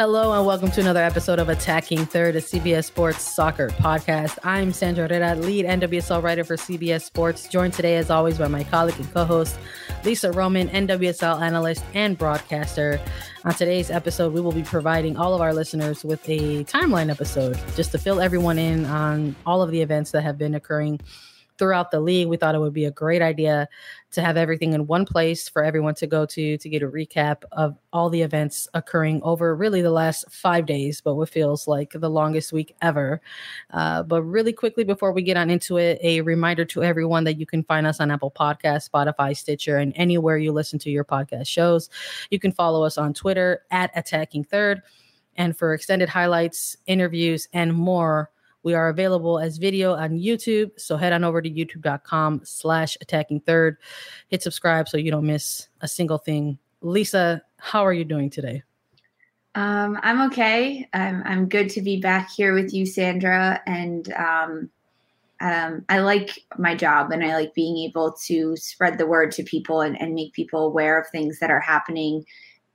Hello and welcome to another episode of Attacking Third, a CBS Sports soccer podcast. I'm Sandra Herrera, lead NWSL writer for CBS Sports, joined today as always by my colleague and co-host Lisa Roman, NWSL analyst and broadcaster. On today's episode, we will be providing all of our listeners with a timeline episode just to fill everyone in on all of the events that have been occurring throughout the league. We thought it would be a great idea to have everything in one place for everyone to go to to get a recap of all the events occurring over really the last five days, but what feels like the longest week ever. Uh, but really quickly before we get on into it, a reminder to everyone that you can find us on Apple Podcast, Spotify, Stitcher, and anywhere you listen to your podcast shows. You can follow us on Twitter at Attacking Third. And for extended highlights, interviews, and more, we are available as video on YouTube. So head on over to youtube.com slash attacking third. Hit subscribe so you don't miss a single thing. Lisa, how are you doing today? Um, I'm okay. I'm, I'm good to be back here with you, Sandra. And um, um, I like my job and I like being able to spread the word to people and, and make people aware of things that are happening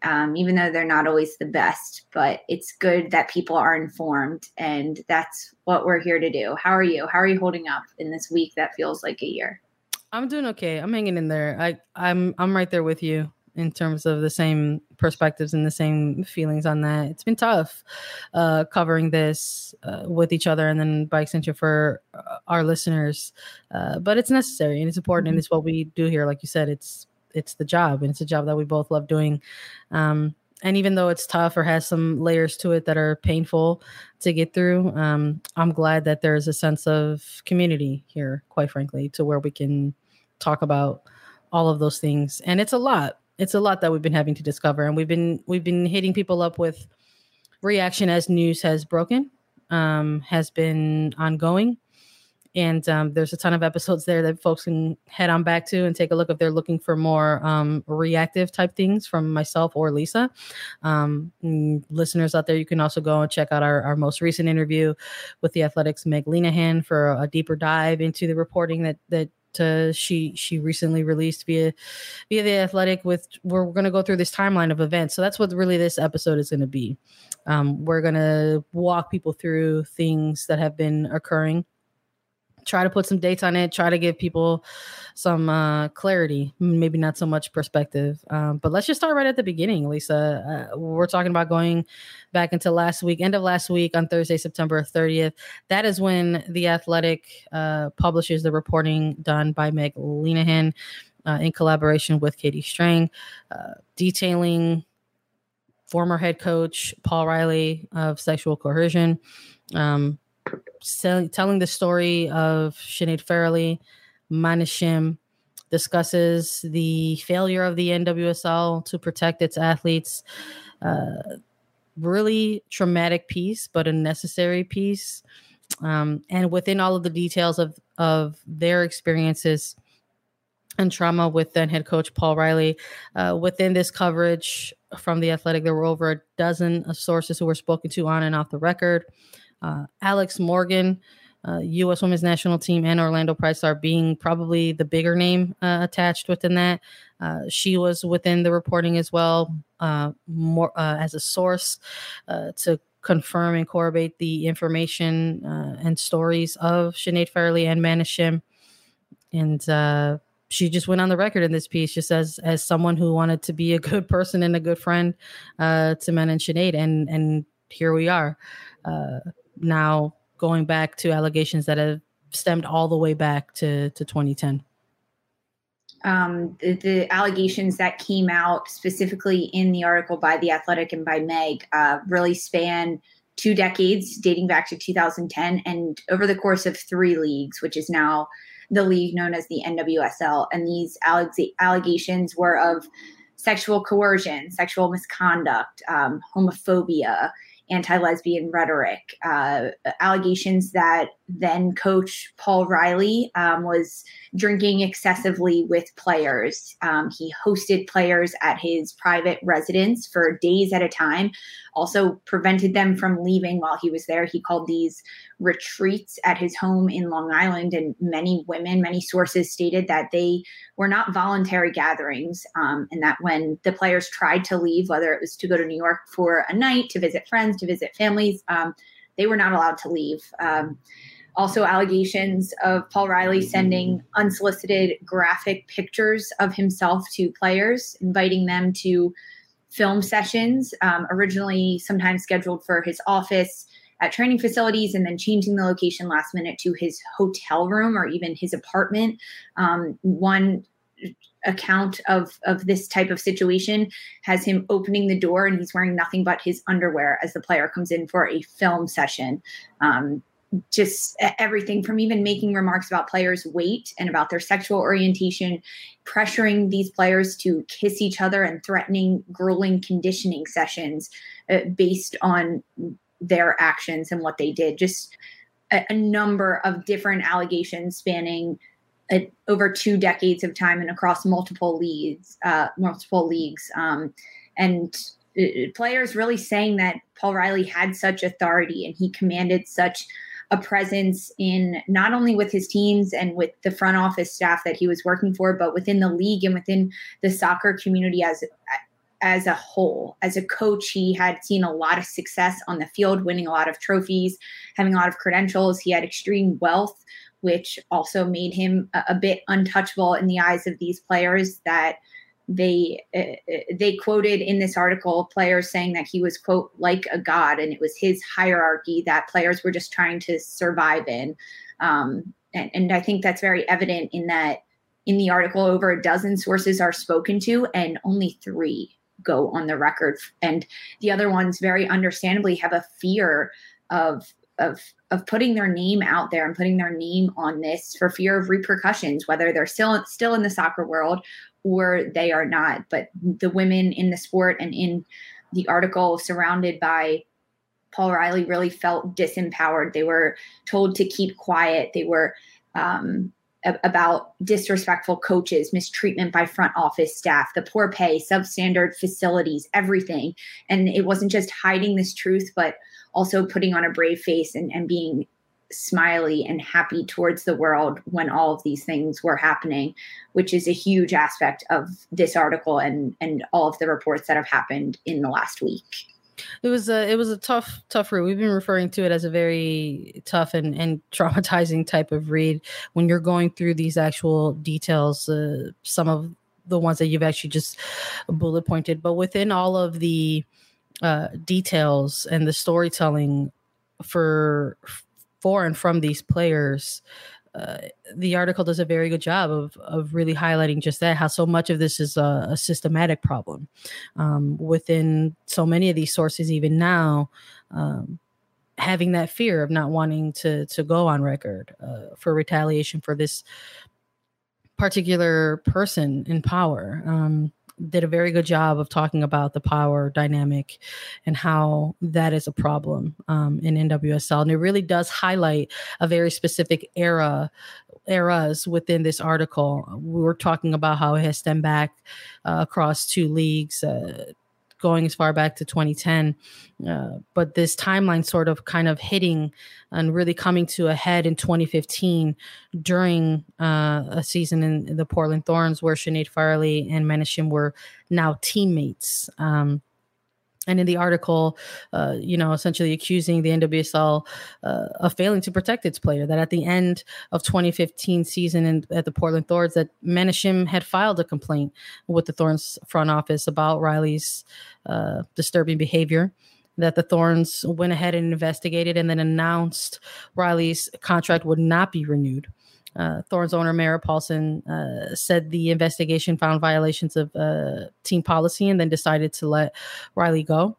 um, even though they're not always the best. But it's good that people are informed, and that's what we're here to do. How are you? How are you holding up in this week that feels like a year? I'm doing okay. I'm hanging in there. I I'm I'm right there with you in terms of the same perspectives and the same feelings on that. It's been tough uh, covering this uh, with each other and then by extension for uh, our listeners. Uh, but it's necessary and it's important mm-hmm. and it's what we do here. Like you said, it's it's the job and it's a job that we both love doing. Um, and even though it's tough or has some layers to it that are painful to get through um, i'm glad that there's a sense of community here quite frankly to where we can talk about all of those things. And it's a lot. It's a lot that we've been having to discover and we've been we've been hitting people up with reaction as news has broken um, has been ongoing and um, there's a ton of episodes there that folks can head on back to and take a look if they're looking for more um, reactive type things from myself or Lisa. Um, listeners out there, you can also go and check out our, our most recent interview with the Athletic's Meg Linehan for a, deeper dive into the reporting that that uh, she she recently released via via the athletic with we're going to go through this timeline of events so that's what really this episode is going to be um, we're going to walk people through things that have been occurring try to put some dates on it try to give people some uh, clarity maybe not so much perspective. Um, but let's just start right at the beginning lisa. Uh, we're talking about going back into last week end of last week on thursday september 30th that is when the athletic uh, publishes the reporting done by meg linehan uh, in collaboration with katie strang uh, detailing former head coach paul riley of sexual coercion. Um, telling the story of Sinead Farrelly, Mana Shim discusses the failure of the NWSL to protect its athletes. Uh, really traumatic piece, but a necessary piece. Um, and within all of the details of of their experiences and trauma with then head coach Paul Riley, uh, within this coverage from the Athletic, there were over a dozen sources who were spoken to on and off the record. Uh, Alex Morgan, uh, U.S. Women's National Team, and Orlando Pride are being probably the bigger name uh, attached within that. Uh, she was within the reporting as well, uh, more uh, as a source to confirm and corroborate the information and stories of Sinead Farrelly and Mana Shim. And she just went on the record in this piece just as as someone who wanted to be a good person and a good friend uh, to Men and Sinead, and and here we are. Uh, now going back to allegations that have stemmed all the way back to, to 2010. um, the, the, allegations that came out specifically in the article by The Athletic and by Meg uh, really span two decades, dating back to 2010, and over the course of three leagues, which is now the league known as the NWSL. And these allegations were of sexual coercion, sexual misconduct, um, homophobia, anti lesbian rhetoric, uh, allegations that then coach Paul Riley um, was drinking excessively with players. Um, he hosted players at his private residence for days at a time, also prevented them from leaving while he was there. He called these retreats at his home in Long Island, and many women, many sources stated that they were not voluntary gatherings, um, and that when the players tried to leave, whether it was to go to New York for a night, to visit friends, to visit families, um, they were not allowed to leave. Um, also, allegations of Paul Riley sending unsolicited graphic pictures of himself to players, inviting them to film sessions, um, originally sometimes scheduled for his office at training facilities, and then changing the location last minute to his hotel room or even his apartment. Um, one account of of this type of situation has him opening the door and he's wearing nothing but his underwear as the player comes in for a film session um, just everything from even making remarks about players' weight and about their sexual orientation, pressuring these players to kiss each other and threatening grueling conditioning sessions uh, based on their actions and what they did. Just a, a number of different allegations spanning uh, over two decades of time and across multiple leagues, uh, multiple leagues, um, and uh, players really saying that Paul Riley had such authority and he commanded such a presence in not only with his teams and with the front office staff that he was working for, but within the league and within the soccer community as as a whole. As a coach, he had seen a lot of success on the field, winning a lot of trophies, having a lot of credentials. He had extreme wealth, which also made him a, a bit untouchable in the eyes of these players that they uh, they quoted in this article players saying that he was quote like a god and it was his hierarchy that players were just trying to survive in. Um, and, and i think that's very evident in that in the article over a dozen sources are spoken to and only three go on the record. And the other ones very understandably have a fear of of of putting their name out there and putting their name on this for fear of repercussions whether they're still still in the soccer world or they are not. But the women in the sport and in the article surrounded by Paul Riley really felt disempowered. They were told to keep quiet. They were um, about disrespectful coaches, mistreatment by front office staff, the poor pay, substandard facilities, everything. And it wasn't just hiding this truth, but also putting on a brave face and, and being smiley and happy towards the world when all of these things were happening which is a huge aspect of this article and and all of the reports that have happened in the last week it was a it was a tough tough read. We've been referring to it as a very tough and, and traumatizing type of read when you're going through these actual details. Uh, some of the ones that you've actually just bullet pointed, but within all of the uh, details and the storytelling for for and from these players, uh, the article does a very good job of of really highlighting just that how so much of this is a, a systematic problem um, within so many of these sources even now um, having that fear of not wanting to to go on record uh, for retaliation for this particular person in power. Um, did a very good job of talking about the power dynamic and how that is a problem um, in NWSL. And it really does highlight a very specific era eras within this article. We were talking about how it has stemmed back uh, across two leagues. Uh, going as far back to 2010. Uh, but this timeline sort of kind of hitting and really coming to a head in 2015 during uh, a season in the Portland Thorns where Sinead Farrelly and Mana Shim were now teammates. Um, and in the article, uh, you know, essentially accusing the NWSL uh, of failing to protect its player. That at the end of 2015 season in, at the Portland Thorns, that Mana Shim had filed a complaint with the Thorns front office about Riley's uh, disturbing behavior. That the Thorns went ahead and investigated, and then announced Riley's contract would not be renewed Uh, Thorns owner Merritt Paulson uh, said the investigation found violations of uh, team policy and then decided to let Riley go.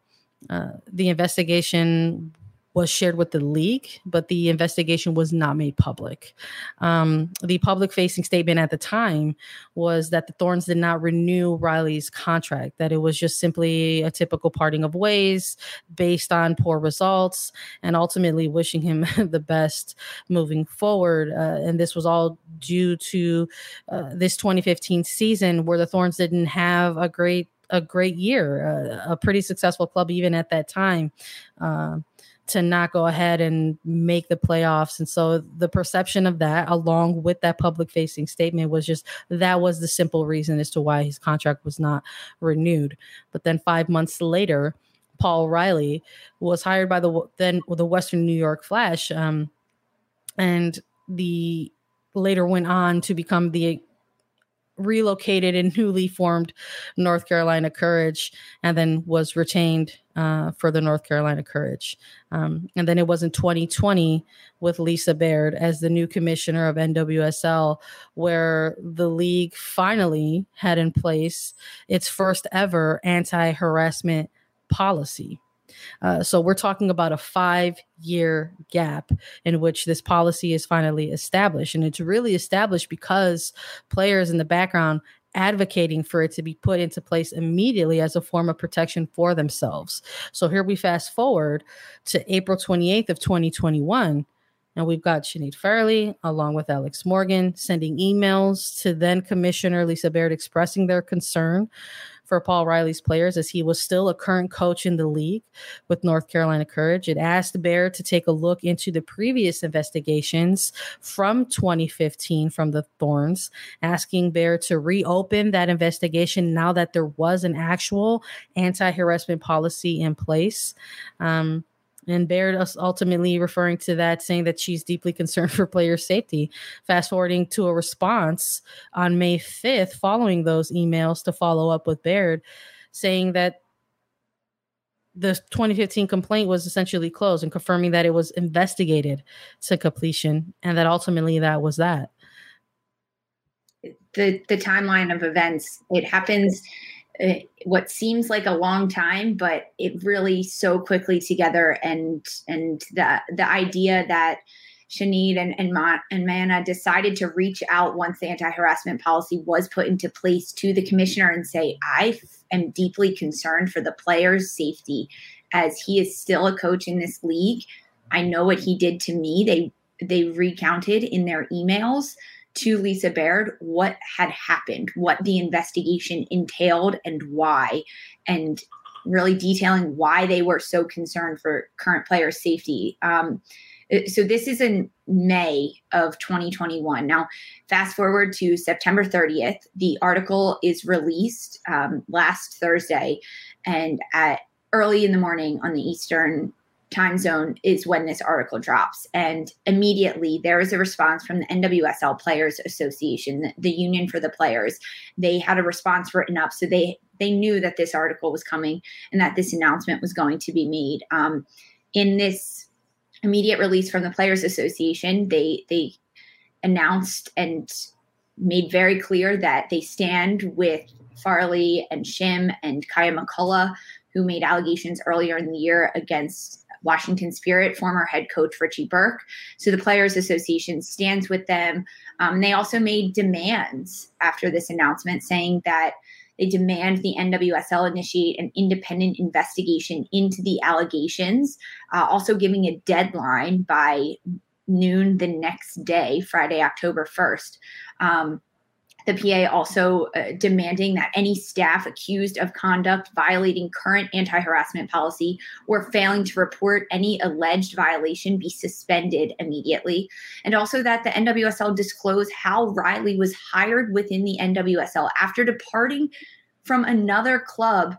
Uh, the investigation was shared with the league, but the investigation was not made public. Um, the public facing statement at the time was that the Thorns did not renew Riley's contract, that it was just simply a typical parting of ways based on poor results, and ultimately wishing him the best moving forward. Uh, and this was all due to uh, this 2015 season where the Thorns didn't have a great a great year, uh, a pretty successful club even at that time. Uh, to not go ahead and make the playoffs. And so the perception of that, along with that public facing statement, was just that was the simple reason as to why his contract was not renewed. But then five months later, Paul Riley was hired by the then the Western New York Flash, um, and the later went on to become the relocated and newly formed North Carolina Courage, and then was retained uh, for the North Carolina Courage. Um, and then it was in 2020 with Lisa Baird as the new commissioner of NWSL, where the league finally had in place its first ever anti harassment policy. Uh, so we're talking about a five year gap in which this policy is finally established. And it's really established because players in the background advocating for it to be put into place immediately as a form of protection for themselves. So here we fast forward to April 28th of 2021. And we've got Sinead Farrelly along with Alex Morgan sending emails to then Commissioner Lisa Baird expressing their concern for Paul Riley's players as he was still a current coach in the league with North Carolina Courage. It asked Baird to take a look into the previous investigations from 2015 from the Thorns, asking Baird to reopen that investigation now that there was an actual anti harassment policy in place. Um, and Baird ultimately referring to that, saying that she's deeply concerned for player safety. Fast forwarding to a response on May 5th, following those emails to follow up with Baird, saying that the 2015 complaint was essentially closed and confirming that it was investigated to completion and that ultimately that was that. The the timeline of events it happens Uh, what seems like a long time, but it really so quickly together. And and the the idea that Sinead and and, Ma- and Mana decided to reach out once the anti harassment policy was put into place to the commissioner and say, I am deeply concerned for the player's safety, as he is still a coach in this league. I know what he did to me. They they recounted in their emails to Lisa Baird what had happened, what the investigation entailed, and why, and really detailing why they were so concerned for current player safety. Um, so this is in May of 2021. Now, fast forward to September 30th. The article is released um, last Thursday, and at early in the morning on the Eastern time zone is when this article drops. And immediately there is a response from the NWSL Players Association, the union for the players. They had a response written up. So they they knew that this article was coming and that this announcement was going to be made. Um, in this immediate release from the Players Association, they they announced and made very clear that they stand with Farrelly and Shim and Kaiya McCullough, who made allegations earlier in the year against Washington Spirit, former head coach Richie Burke. So the Players Association stands with them. Um, they also made demands after this announcement saying that they demand the NWSL initiate an independent investigation into the allegations, uh, also giving a deadline by noon the next day, Friday, October 1st. Um, the PA also uh, demanding that any staff accused of conduct violating current anti harassment policy or failing to report any alleged violation be suspended immediately. And also that the NWSL disclose how Riley was hired within the NWSL after departing from another club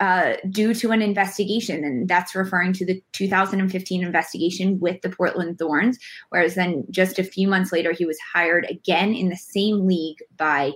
uh, due to an investigation. And that's referring to the 2015 investigation with the Portland Thorns. Whereas then just a few months later, he was hired again in the same league by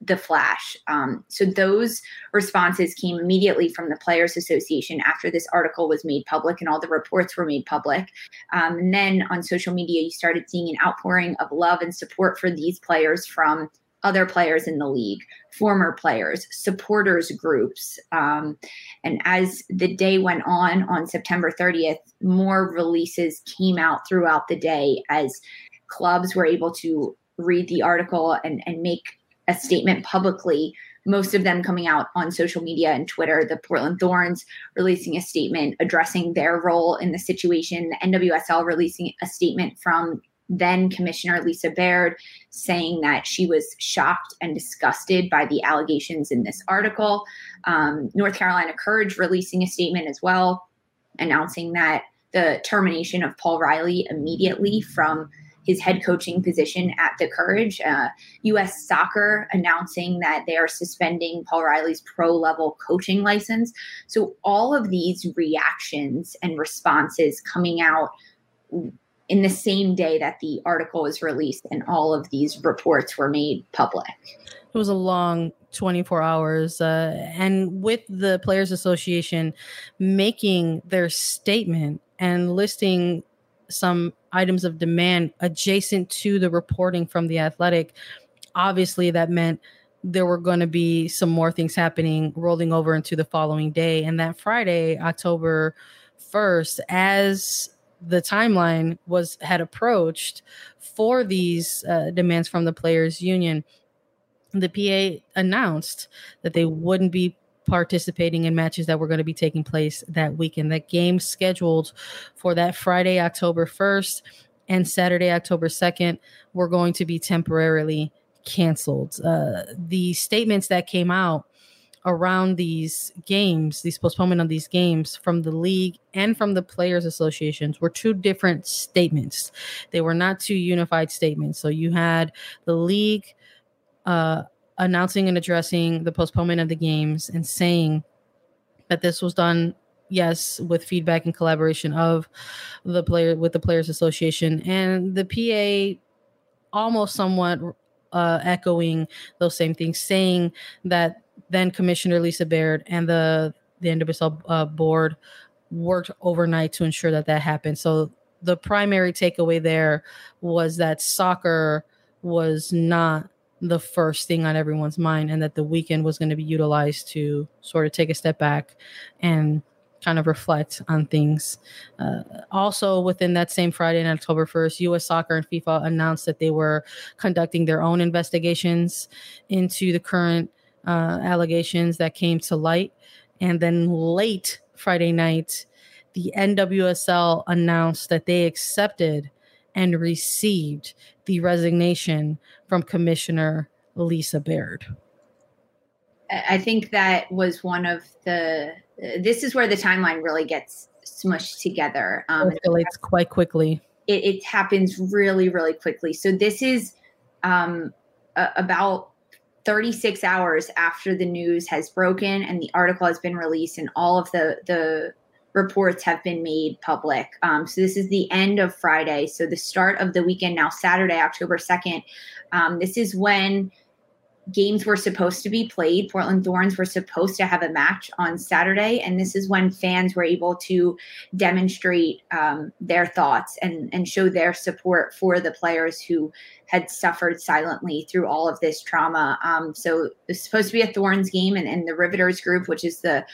the flash. Um, so those responses came immediately from the Players Association after this article was made public and all the reports were made public. Um, and then on social media, you started seeing an outpouring of love and support for these players from other players in the league, former players, supporters groups. Um, and as the day went on, on September 30th, more releases came out throughout the day as clubs were able to read the article and, and make a statement publicly most of them coming out on social media and Twitter. The Portland Thorns releasing a statement addressing their role in the situation, the NWSL releasing a statement from then Commissioner Lisa Baird saying that she was shocked and disgusted by the allegations in this article. Um, North Carolina Courage releasing a statement as well, announcing that the termination of Paul Riley immediately from his head coaching position at the Courage. Uh, U.S. Soccer announcing that they are suspending Paul Riley's pro level coaching license. So, all of these reactions and responses coming out in the same day that the article was released and all of these reports were made public. It was a long 24 hours. Uh, and with the Players Association making their statement and listing some items of demand adjacent to the reporting from the athletic, obviously that meant there were going to be some more things happening rolling over into the following day. And that Friday, October 1st, as the timeline was had approached for these uh, demands from the players union the pa announced that they wouldn't be participating in matches that were going to be taking place that weekend. That games scheduled for that friday october 1st and saturday october 2nd were going to be temporarily canceled. Uh, the statements that came out around these games, these postponement of these games from the league and from the players associations were two different statements. They were not two unified statements. So you had the league uh, announcing and addressing the postponement of the games and saying that this was done yes with feedback and collaboration of the player with the players association and the pa almost somewhat uh, echoing those same things saying that then Commissioner Lisa Baird and the the NWSL uh, board worked overnight to ensure that that happened. So the primary takeaway there was that soccer was not the first thing on everyone's mind and that the weekend was going to be utilized to sort of take a step back and kind of reflect on things. Uh, also, within that same Friday, on October 1st, US Soccer and FIFA announced that they were conducting their own investigations into the current uh, allegations that came to light. And then late Friday night, the NWSL announced that they accepted and received the resignation from Commissioner Lisa Baird. I think that was one of the. This is where the timeline really gets smushed together. Um, it escalates quite quickly. It, it, happens really, really quickly. So this is um, about 36 hours after the news has broken and the article has been released and all of the the reports have been made public. Um, so this is the end of Friday. So the start of the weekend now, Saturday, October 2nd. Um, this is when games were supposed to be played. Portland Thorns were supposed to have a match on Saturday, and this is when fans were able to demonstrate um, their thoughts and and show their support for the players who had suffered silently through all of this trauma. Um, so it's supposed to be a Thorns game, and, and the Riveters group, which is the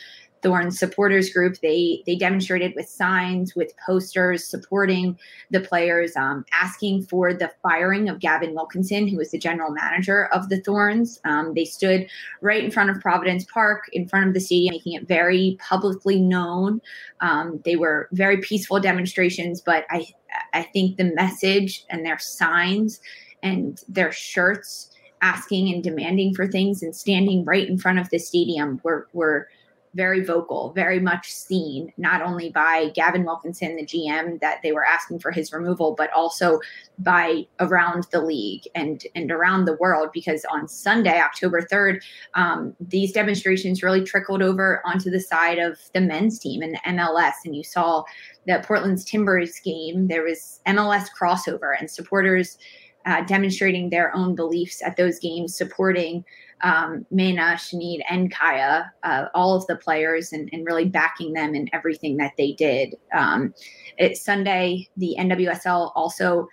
Thorn supporters group. They they demonstrated with signs, with posters supporting the players, um, asking for the firing of Gavin Wilkinson, who was the general manager of the Thorns. Um, they stood right in front of Providence Park, in front of the stadium, making it very publicly known. Um, they were very peaceful demonstrations, but I I think the message and their signs and their shirts asking and demanding for things and standing right in front of the stadium were were very vocal, very much seen, not only by Gavin Wilkinson, the GM, that they were asking for his removal, but also by around the league and and around the world. Because on Sunday, October third, um, these demonstrations really trickled over onto the side of the men's team and the MLS, and you saw the Portland's Timbers game. There was MLS crossover and supporters uh, demonstrating their own beliefs at those games, supporting um, Mana, Sinead, and Kaiya, uh, all of the players, and, and, really backing them in everything that they did. Um, Sunday, the NWSL also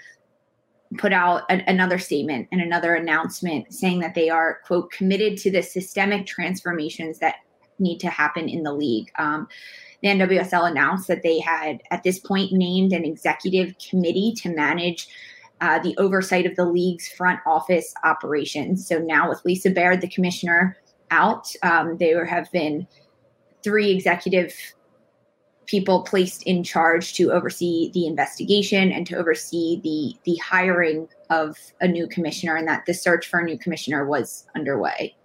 put out an, another statement and another announcement saying that they are, quote, committed to the systemic transformations that need to happen in the league. Um, the NWSL announced that they had, at this point, named an executive committee to manage uh, the oversight of the league's front office operations. So now, with Lisa Baird, the commissioner, out, um, there have been three executive people placed in charge to oversee the investigation and to oversee the the hiring of a new commissioner and that the search for a new commissioner was underway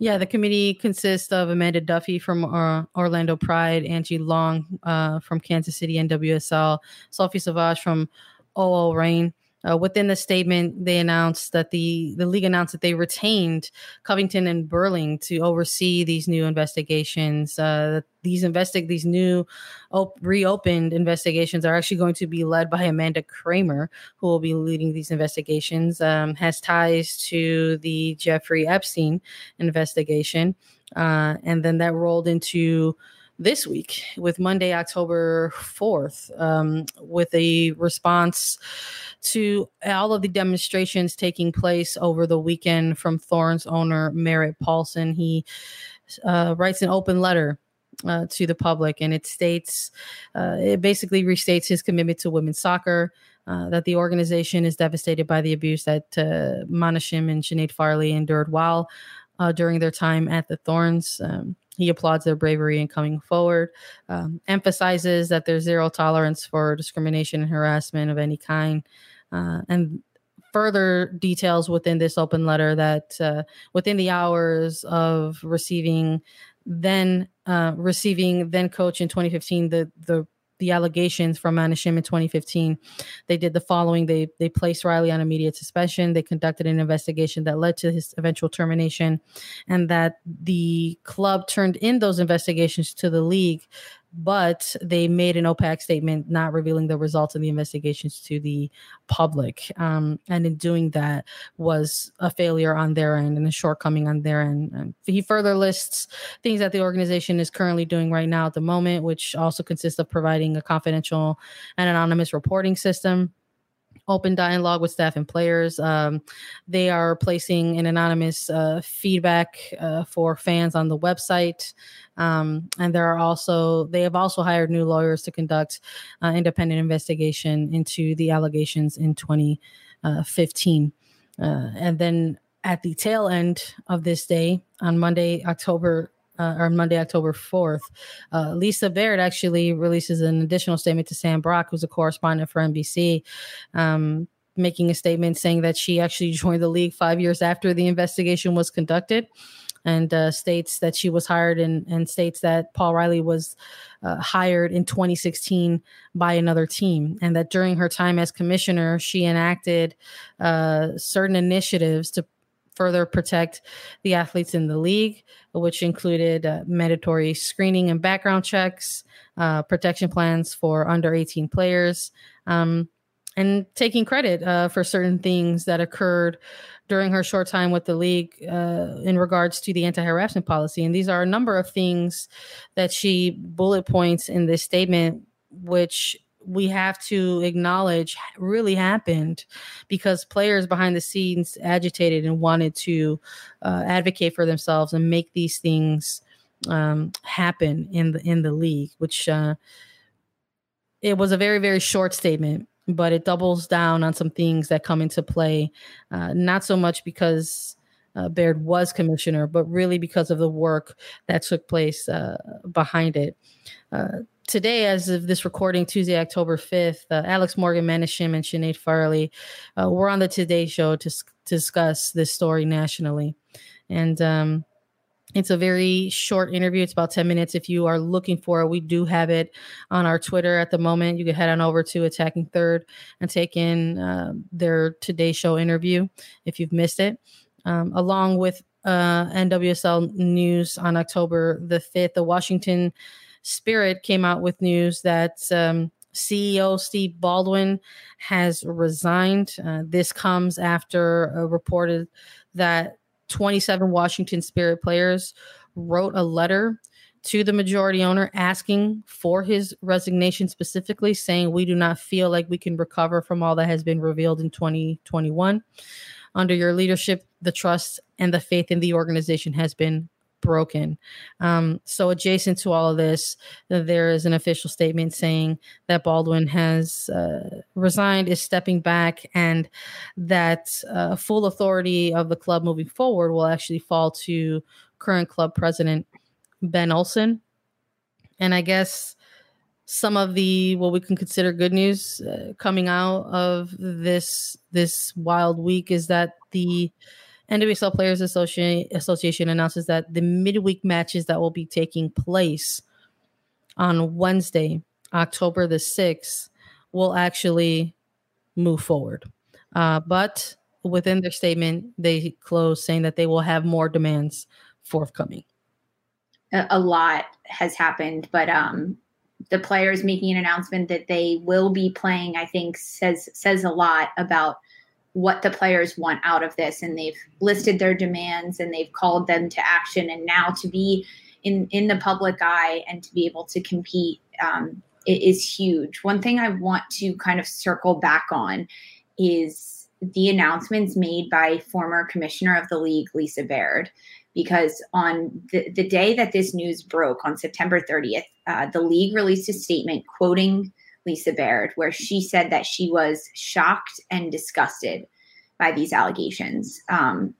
yeah, the committee consists of Amanda Duffy from uh, Orlando Pride, Angie Long uh, from Kansas City NWSL, Sophie Savage from OL Reign, uh, within the statement, they announced that the the league announced that they retained Covington and Burling to oversee these new investigations. Uh, these investig these new op- reopened investigations are actually going to be led by Amanda Kramer, who will be leading these investigations. Um, has ties to the Jeffrey Epstein investigation, uh, and then that rolled into this week with Monday, October 4th, um, with a response to all of the demonstrations taking place over the weekend from Thorns owner Merritt Paulson. He uh, writes an open letter uh, to the public, and it states uh, it basically restates his commitment to women's soccer. Uh, that the organization is devastated by the abuse that uh, and Sinead Farrelly endured while uh, during their time at the Thorns. Um, he applauds their bravery in coming forward, um, emphasizes that there's zero tolerance for discrimination and harassment of any kind, uh, and further details within this open letter that uh, within the hours of receiving then uh, receiving then coach in 2015 the the the allegations from Mana-Shim in 2015. They did the following. They they placed Riley on immediate suspension. They conducted an investigation that led to his eventual termination, and that the club turned in those investigations to the league but they made an opaque statement not revealing the results of the investigations to the public. Um, and in doing that was a failure on their end and a shortcoming on their end. And he further lists things that the organization is currently doing right now at the moment, which also consists of providing a confidential and anonymous reporting system open dialogue with staff and players. Um, they are placing an anonymous uh, feedback uh, for fans on the website. Um, and there are also, they have also hired new lawyers to conduct uh, independent investigation into the allegations in 2015. Uh, uh, and then at the tail end of this day, on Monday, October uh, or Monday, October 4th, uh, Lisa Baird actually releases an additional statement to Sam Brock, who's a correspondent for NBC, um, making a statement saying that she actually joined the league five years after the investigation was conducted. And uh, states that she was hired and, and states that Paul Riley was uh, hired in 2016 by another team. And that during her time as commissioner, she enacted uh, certain initiatives to further protect the athletes in the league, which included uh, mandatory screening and background checks, uh, protection plans for under 18 players, um, and taking credit uh, for certain things that occurred during her short time with the league uh, in regards to the anti-harassment policy. And these are a number of things that she bullet points in this statement, which we have to acknowledge really happened because players behind the scenes agitated and wanted to uh, advocate for themselves and make these things um, happen in the in the league which uh, it was a very very short statement but it doubles down on some things that come into play uh, not so much because uh, Baird was commissioner, but really because of the work that took place uh, behind it. Uh, today, as of this recording, Tuesday, October 5th, uh, Alex Morgan, Mana-Shim, and Sinead Farrelly uh, were on the Today Show to, to, discuss this story nationally. And um, it's a very short interview. It's about 10 minutes. If you are looking for it, we do have it on our Twitter at the moment. You can head on over to Attacking Third and take in uh, their Today Show interview if you've missed it. Um, along with uh, NWSL news on October the 5th, the Washington Spirit came out with news that um, CEO Steve Baldwin has resigned. Uh, this comes after uh, reported that 27 Washington Spirit players wrote a letter to the majority owner asking for his resignation specifically saying we do not feel like we can recover from all that has been revealed in 2021 under your leadership the trust and the faith in the organization has been broken. Um, so, adjacent to all of this, there is an official statement saying that Baldwin has uh, resigned, is stepping back, and that uh, full authority of the club moving forward will actually fall to current club president Ben Olson. And I guess some of the what we can consider good news uh, coming out of this this wild week is that the NWSL Players Association announces that the midweek matches that will be taking place on Wednesday, October the 6th, will actually move forward. Uh, but within their statement, they close saying that they will have more demands forthcoming. A lot has happened, but um, the players making an announcement that they will be playing, I think, says says a lot about what the players want out of this and they've listed their demands and they've called them to action and now to be in in the public eye and to be able to compete um, is huge. One thing i want to kind of circle back on is the announcements made by former commissioner of the league lisa baird because on the, the day that this news broke on september 30th uh, the league released a statement quoting Lisa Baird, where she said that she was shocked and disgusted by these allegations. Um,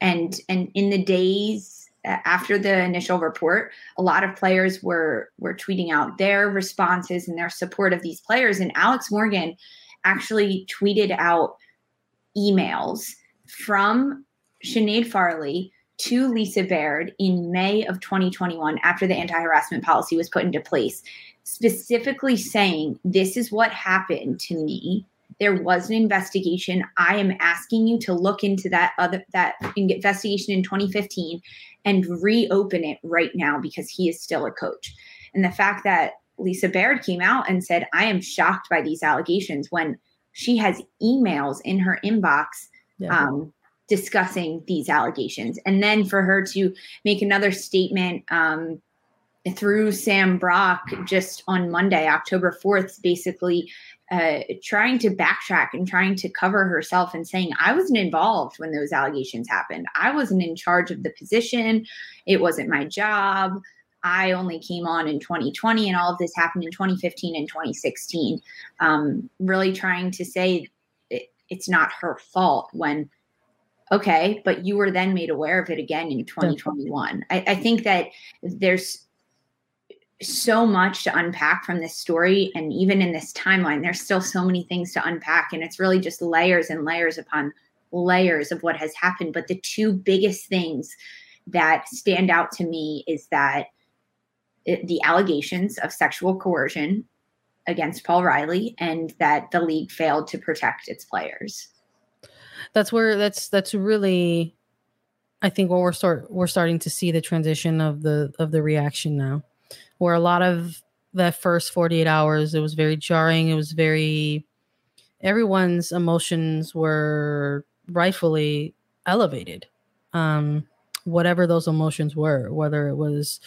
and and in the days after the initial report, a lot of players were were tweeting out their responses and their support of these players. And Alex Morgan actually tweeted out emails from Sinead Farrelly to Lisa Baird in May of 2021 after the anti harassment policy was put into place specifically saying, This is what happened to me. There was an investigation. I am asking you to look into that other that investigation in 2015 and reopen it right now because he is still a coach. And the fact that Lisa Baird came out and said, I am shocked by these allegations when she has emails in her inbox yeah. um, discussing these allegations. And then for her to make another statement um, through Sam Brock just on Monday, October 4th, basically uh, trying to backtrack and trying to cover herself and saying, I wasn't involved when those allegations happened. I wasn't in charge of the position. It wasn't my job. I only came on in 2020, and all of this happened in 2015 and 2016. Um, really trying to say it, it's not her fault when, okay, but you were then made aware of it again in 2021. I, I think that there's so much to unpack from this story and even in this timeline there's still so many things to unpack and it's really just layers and layers upon layers of what has happened. But the two biggest things that stand out to me is that the allegations of sexual coercion against Paul Riley and that the league failed to protect its players. That's where that's that's really I think what we're start we're starting to see the transition of the of the reaction now where a lot of the first 48 hours it was very jarring. It was very everyone's emotions were rightfully elevated. Um whatever those emotions were whether it was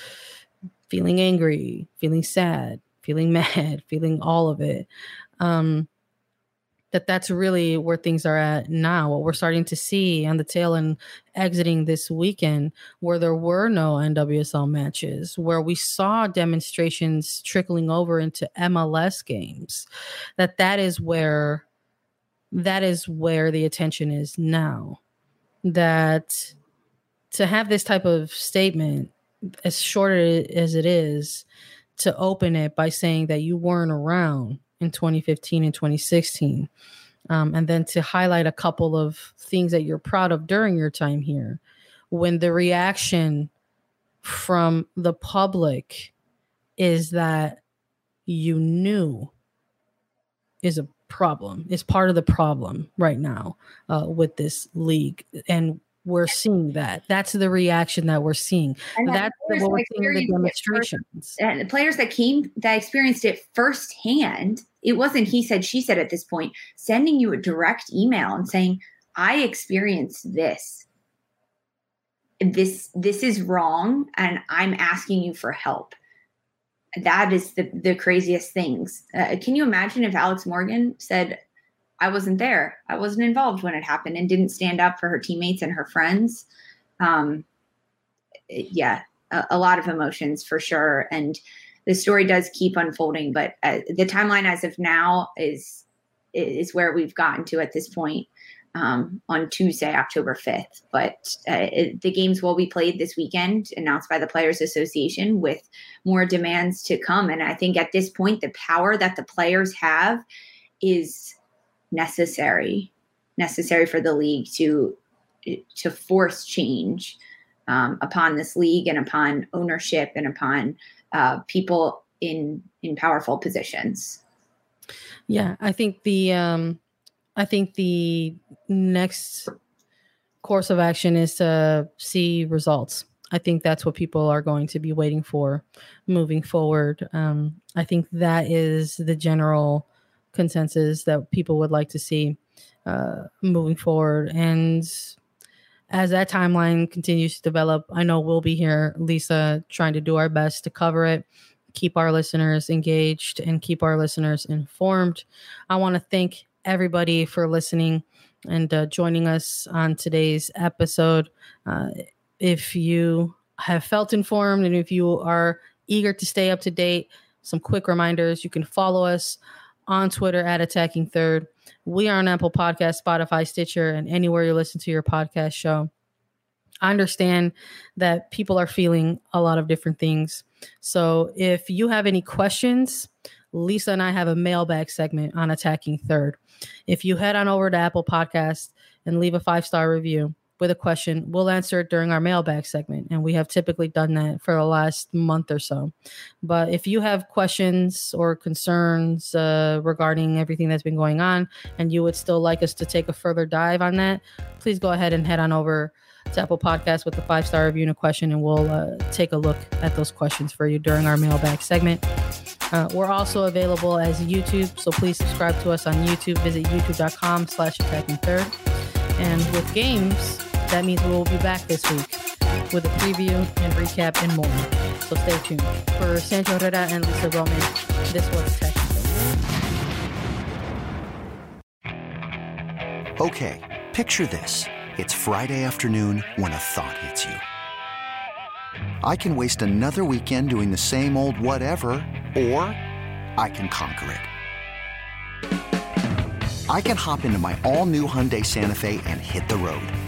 feeling angry feeling sad feeling mad feeling all of it. Um that that's really where things are at now. What we're starting to see on the tail end exiting this weekend, where there were no NWSL matches, where we saw demonstrations trickling over into MLS games, that that is where that is where the attention is now. That to have this type of statement, as short as it is, to open it by saying that you weren't around in 2015 and 2016. Um, and then to highlight a couple of things that you're proud of during your time here. When the reaction from the public is that you knew is a problem, is part of the problem right now uh, with this league. And we're seeing that. That's the reaction that we're seeing. And that's the, what we're seeing in the demonstrations. First, and the players that came that experienced it firsthand, it wasn't he said, she said at this point, sending you a direct email and saying, I experienced this. This this is wrong, and I'm asking you for help. That is the the craziest things. Uh, can you imagine if Alex Morgan said, I wasn't there. I wasn't involved when it happened and didn't stand up for her teammates and her friends. Um, yeah, a, a, lot of emotions for sure. And the story does keep unfolding, but uh, the timeline as of now is is where we've gotten to at this point um, on Tuesday, October 5th. But uh, it, the games will be played this weekend, announced by the Players Association, with more demands to come. And I think at this point, the power that the players have is necessary necessary for the league to to force change um, upon this league and upon ownership and upon uh, people in in powerful positions. Yeah, I think the um, I think the next course of action is to see results. I think that's what people are going to be waiting for moving forward. Um, I think that is the general consensus that people would like to see uh, moving forward. And as that timeline continues to develop, I know we'll be here, Lisa, trying to do our best to cover it, keep our listeners engaged, and keep our listeners informed. I want to thank everybody for listening and uh, joining us on today's episode. Uh, if you have felt informed and if you are eager to stay up to date, some quick reminders you can follow us on Twitter at Attacking Third. We are on Apple Podcast, Spotify, Stitcher, and anywhere you listen to your podcast show. I understand that people are feeling a lot of different things. So if you have any questions, Lisa and I have a mailbag segment on Attacking Third. If you head on over to Apple Podcast and leave a five star review, with a question, we'll answer it during our mailbag segment. And we have typically done that for the last month or so. But if you have questions or concerns uh, regarding everything that's been going on, and you would still like us to take a further dive on that, please go ahead and head on over to Apple Podcast with a five star review and a question, and we'll uh, take a look at those questions for you during our mailbag segment. Uh, we're also available as YouTube, so please subscribe to us on YouTube. Visit youtube.com slash attacking third. And with games, that means we will be back this week with a preview and recap and more. So stay tuned. For Sancho Herrera and Lisa Roman, this was Tech. Okay, picture this. It's Friday afternoon when a thought hits you. I can waste another weekend doing the same old whatever, or I can conquer it. I can hop into my all new Hyundai Santa Fe and hit the road.